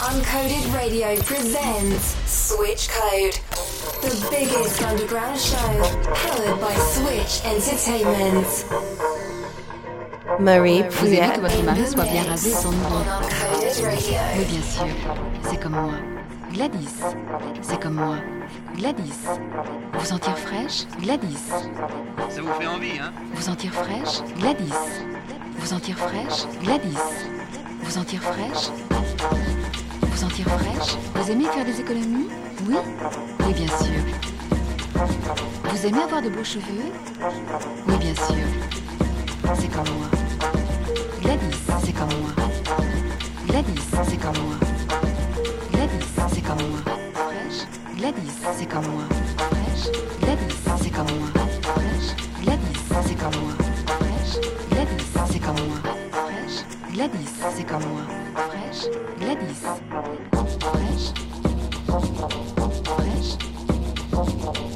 Uncoded Radio presents Switch Code, the biggest underground show powered by Switch Entertainment. Marie Vous vu que votre mari soit bien rasé son Radio. Oui, bien sûr. C'est comme moi. Gladys. C'est comme moi. Gladys. Vous sentir fraîche Gladys. Ça vous fait envie, hein? Vous sentir fraîche Gladys. Vous sentir fraîche Gladys. Vous sentir fraîche Vous sentir fraîche Vous aimez faire des économies Oui Oui, bien sûr. Vous aimez avoir de beaux cheveux Oui, bien sûr. C'est comme moi. Gladys, c'est comme moi. Gladys, c'est comme moi. Gladys, c'est comme moi. Fraîche. Gladys, c'est comme moi. Fraîche. Gladys, c'est comme moi. Fraîche. Gladys, c'est comme moi. Fraîche. Gladys, c'est comme moi. Gladys, c'est comme moi. Fraîche. Gladys. Fraîche. Fraîche.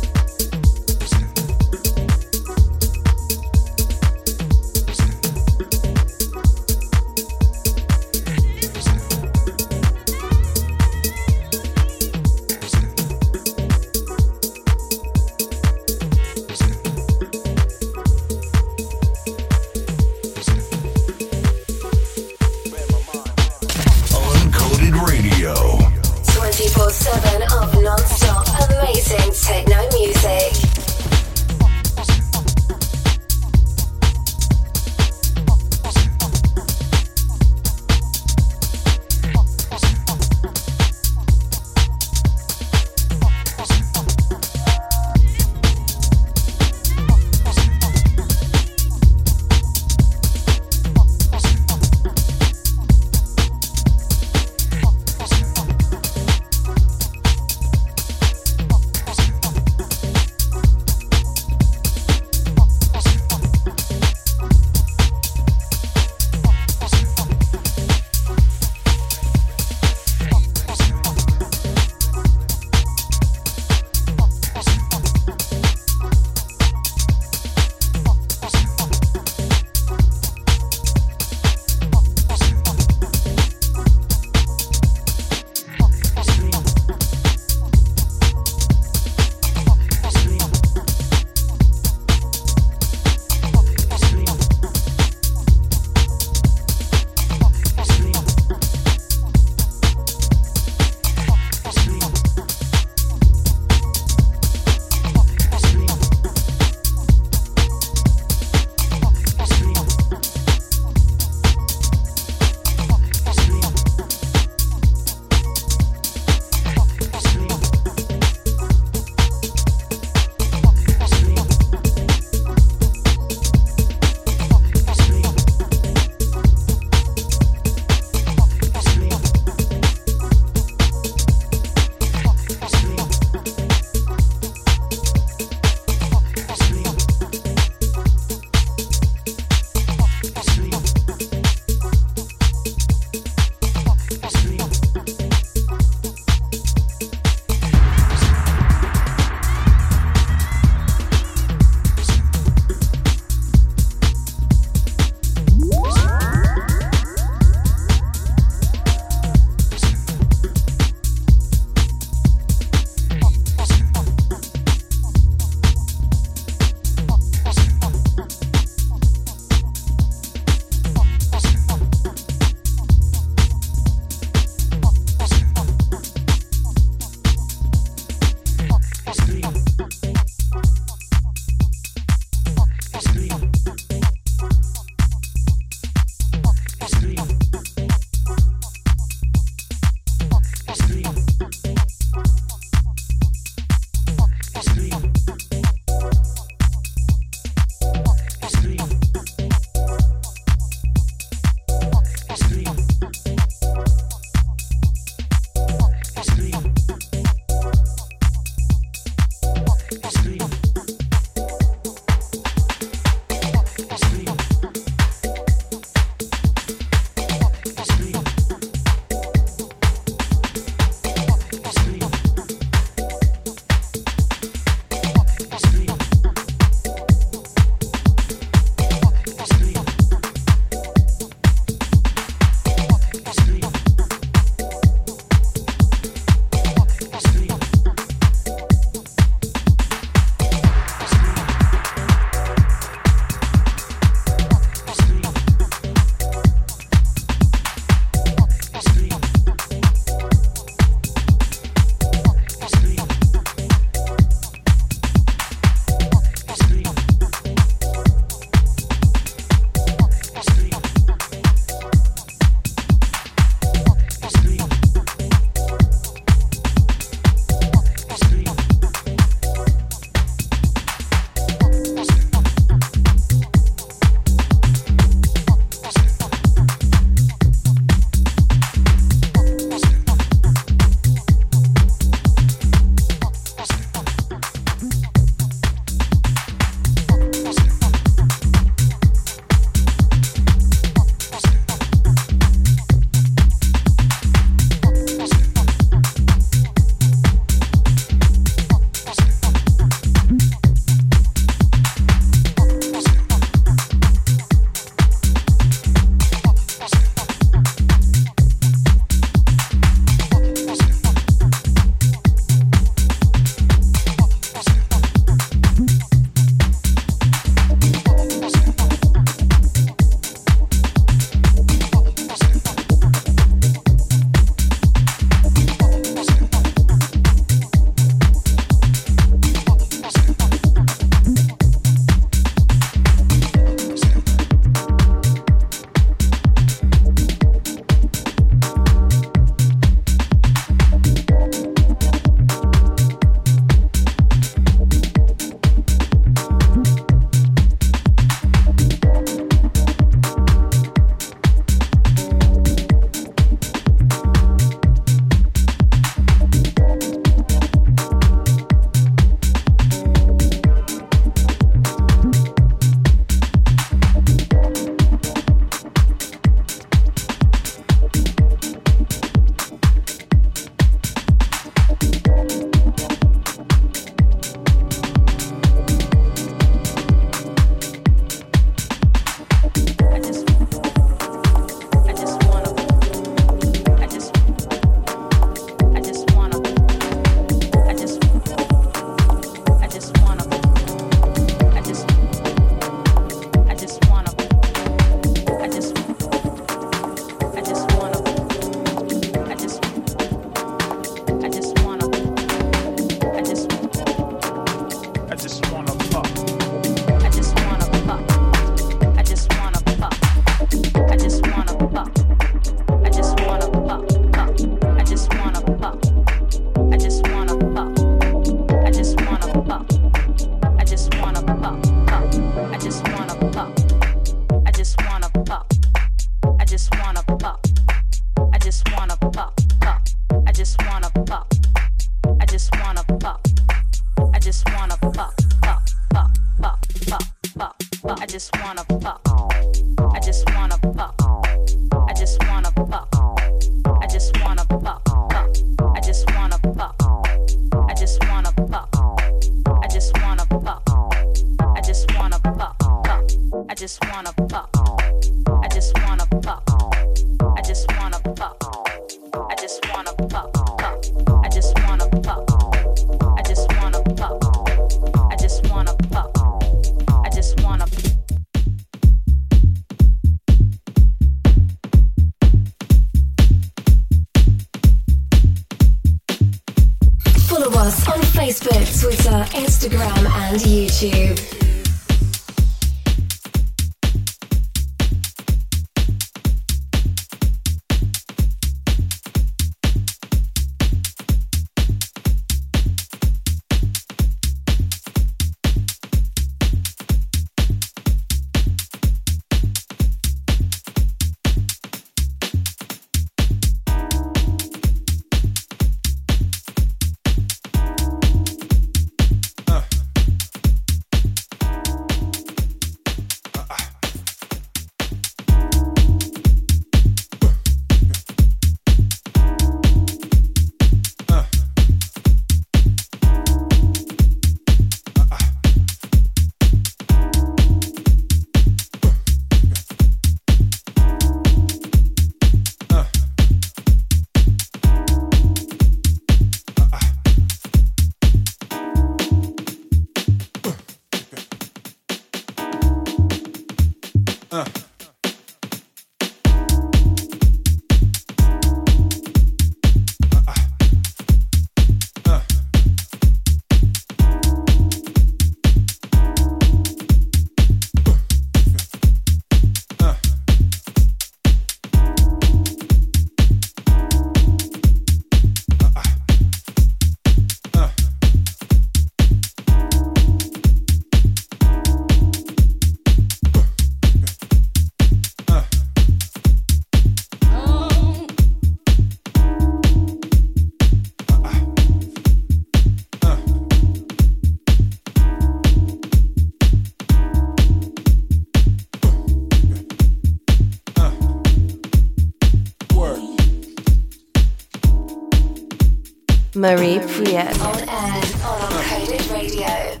Marie Priet. On air on Uncoded Radio.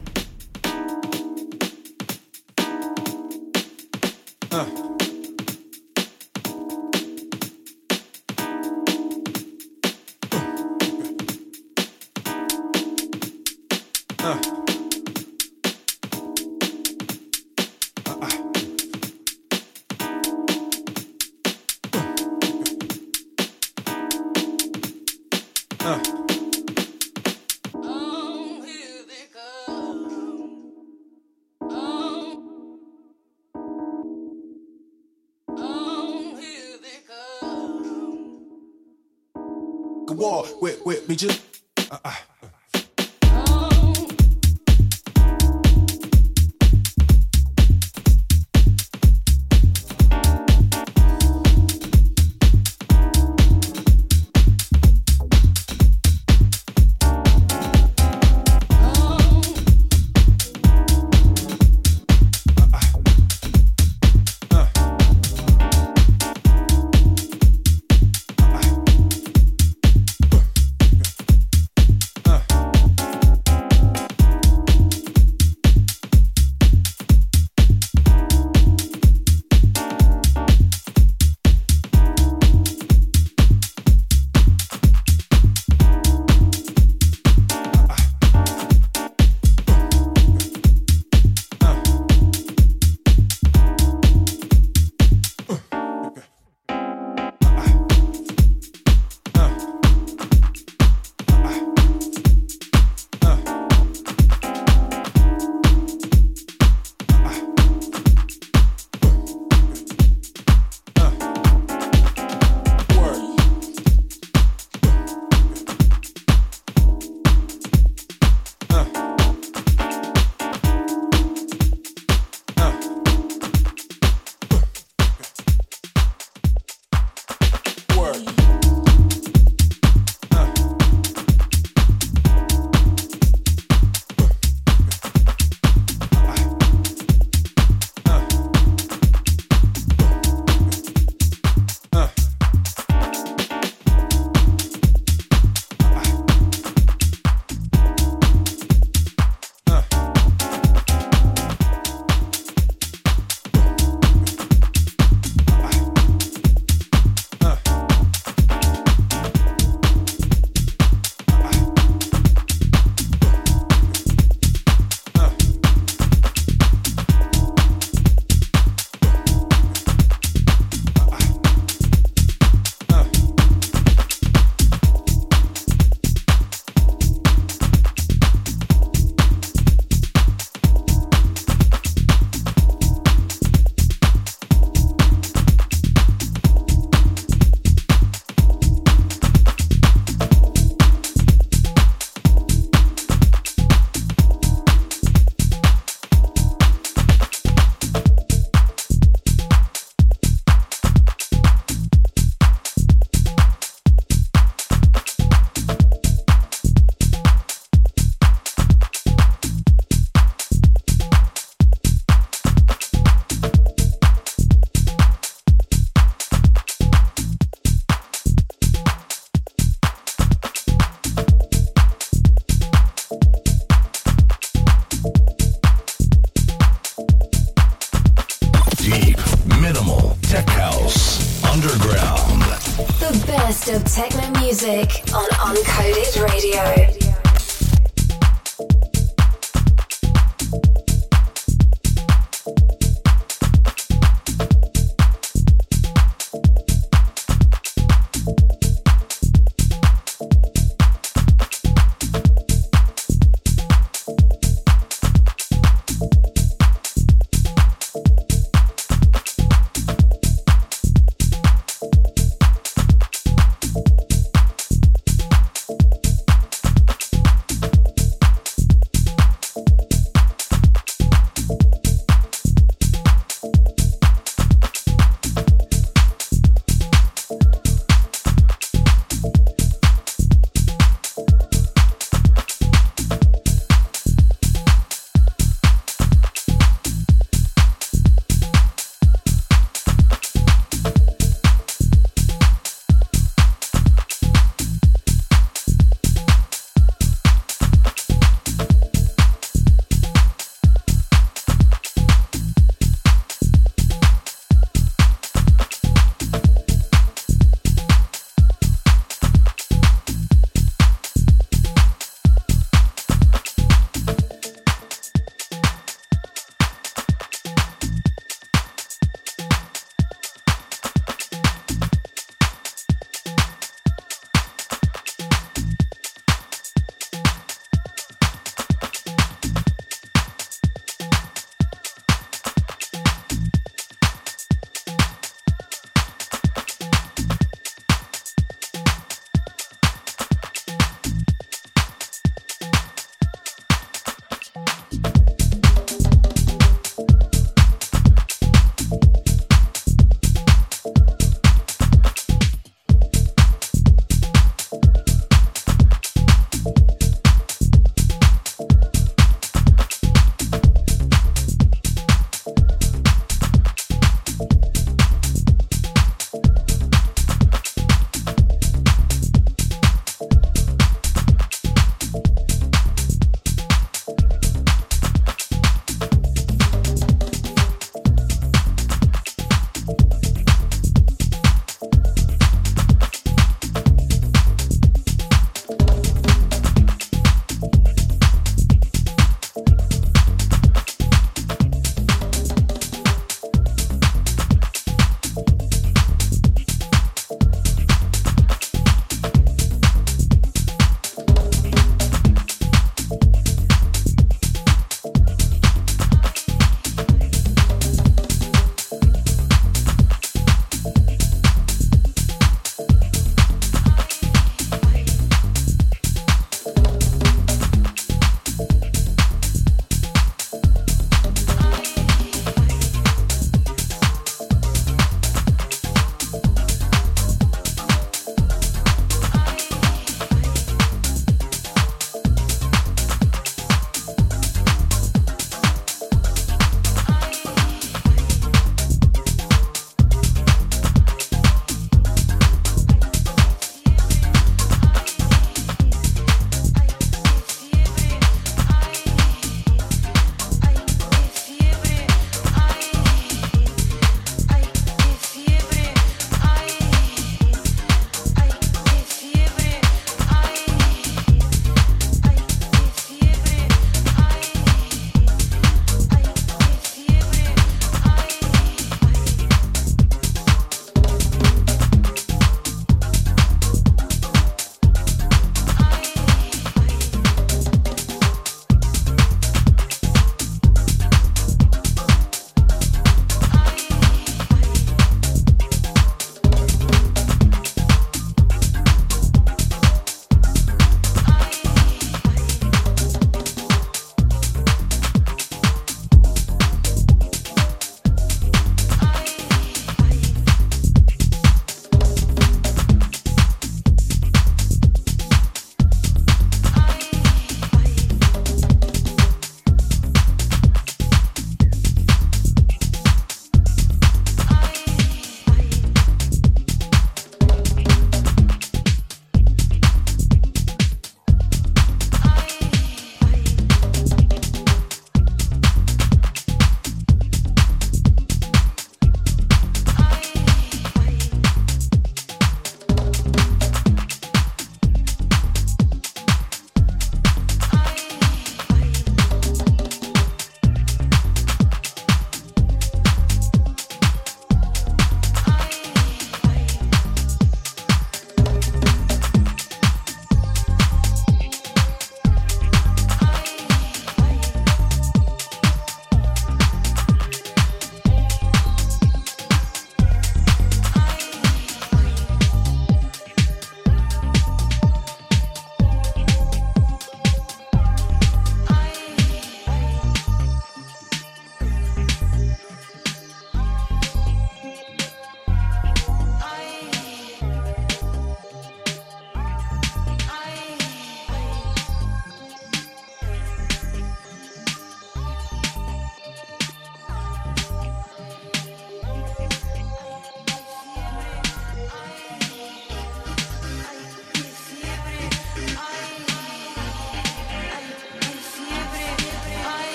Uh. wall with, with me just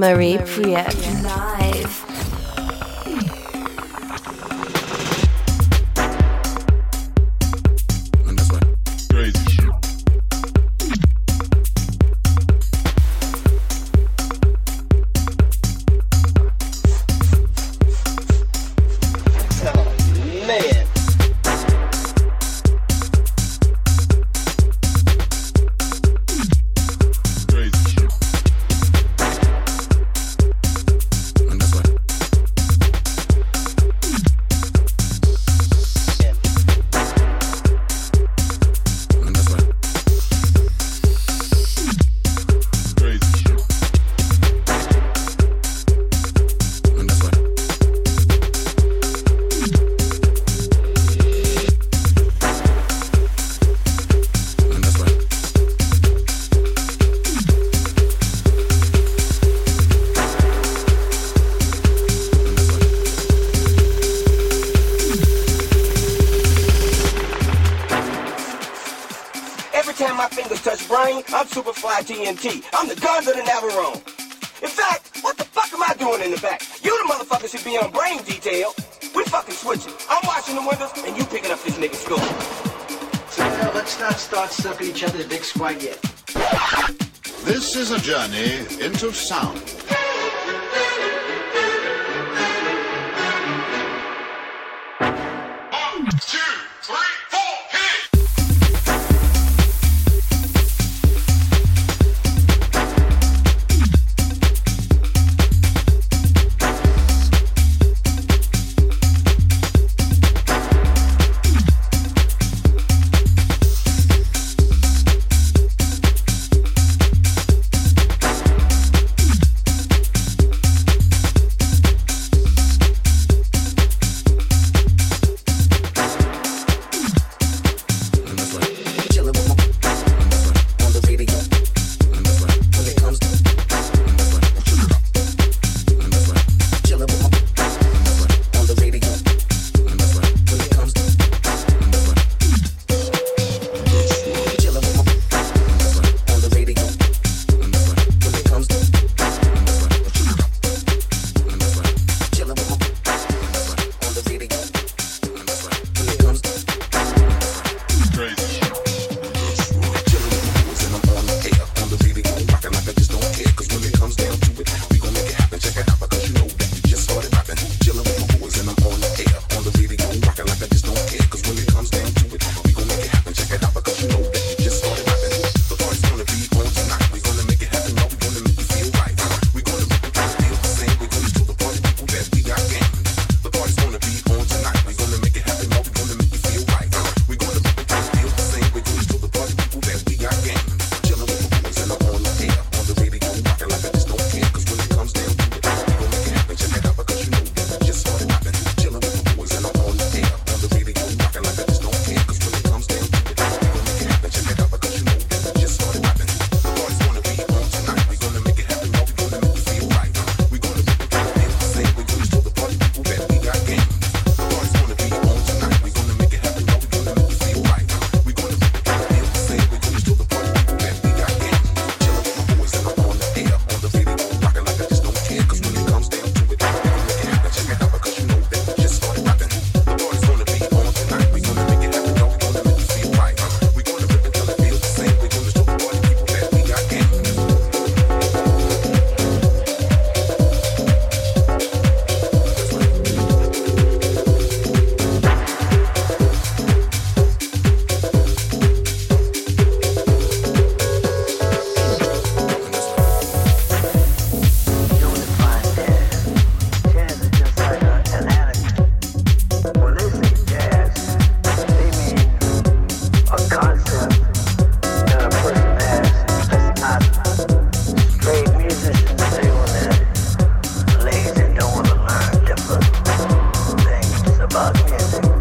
Marie Priev. TNT. I'm the guns of the Navarone. In fact, what the fuck am I doing in the back? You the motherfucker should be on brain detail. We fucking switching. I'm washing the windows and you picking up this nigga score. Well, let's not start sucking each other's dicks quite yet. This is a journey into sound. House music.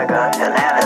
Saga and Hannah.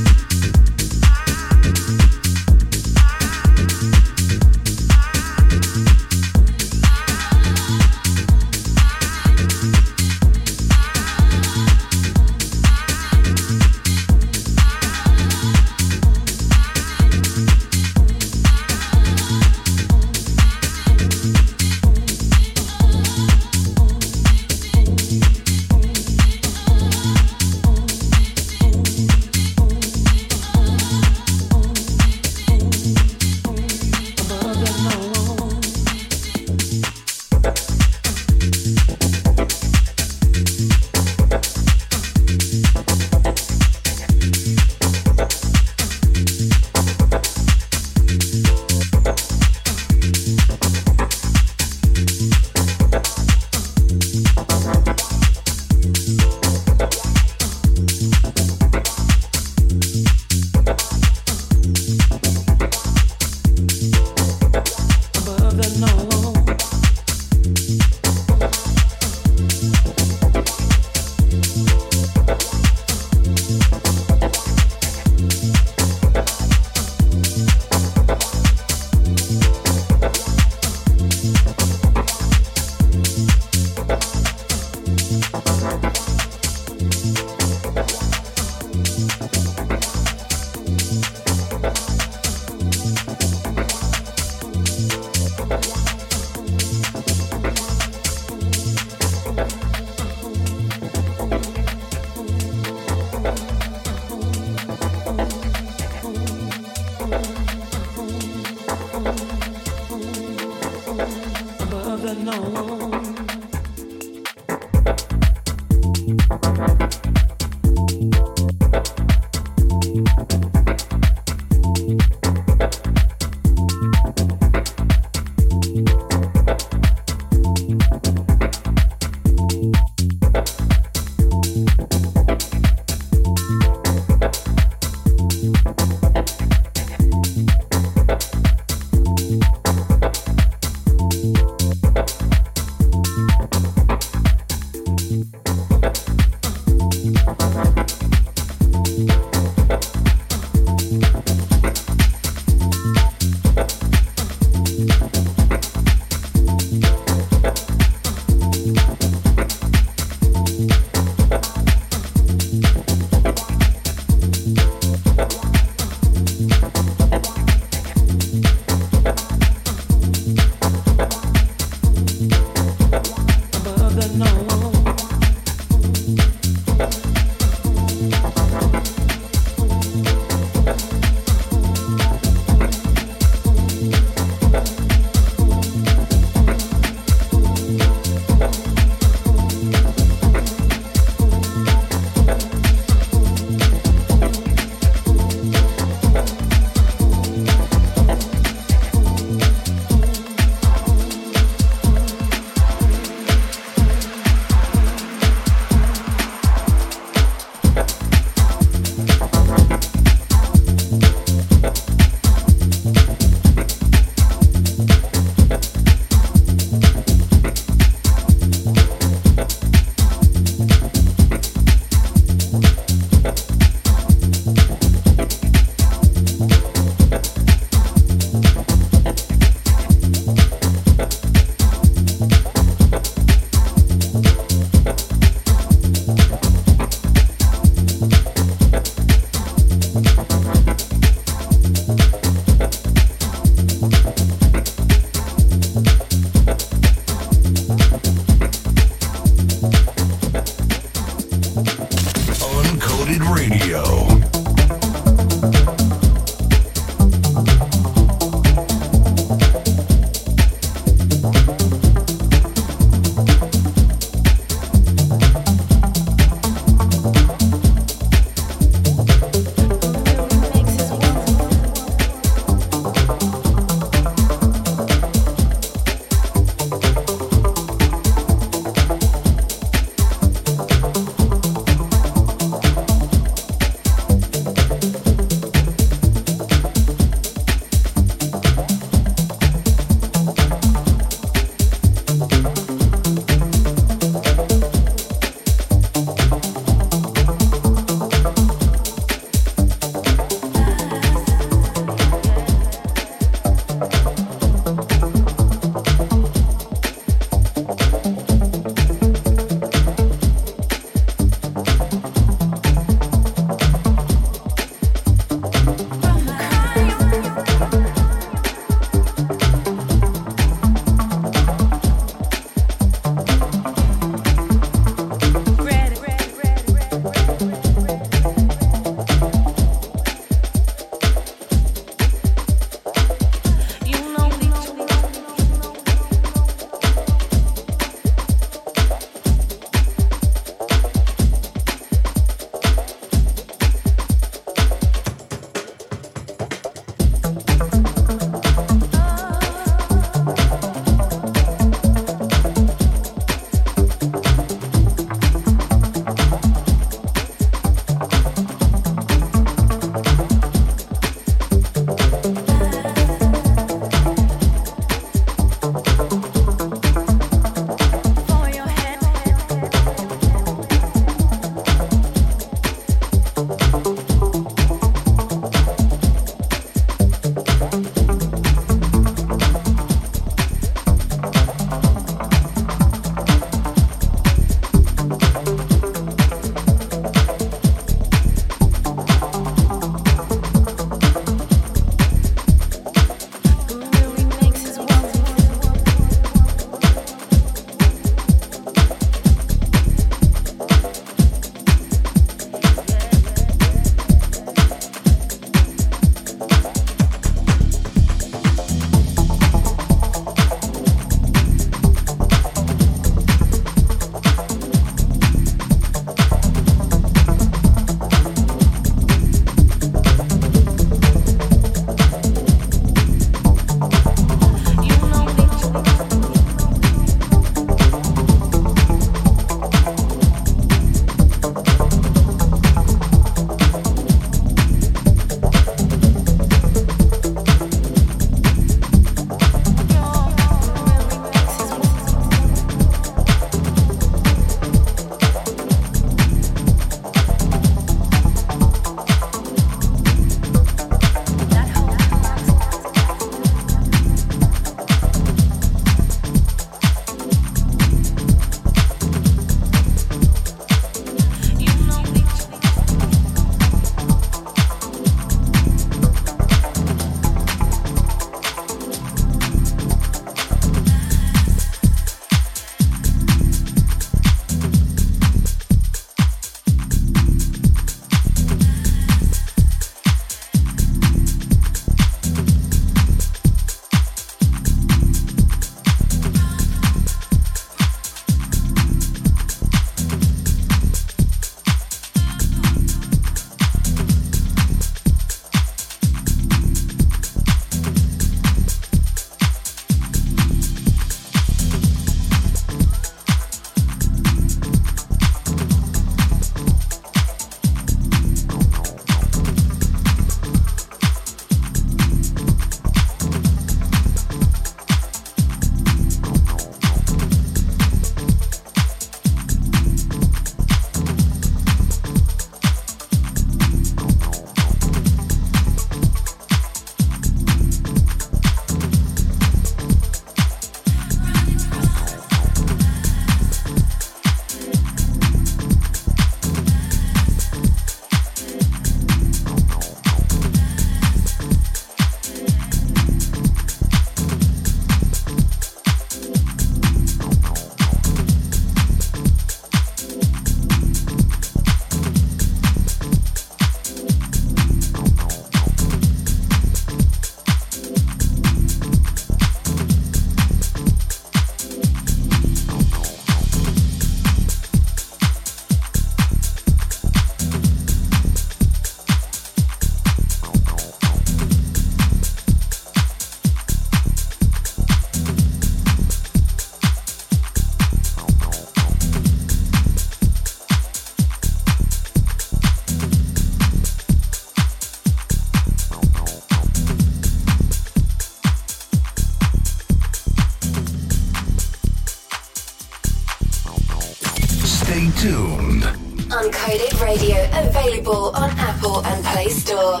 Uncoded Radio, available on Apple and Play Store.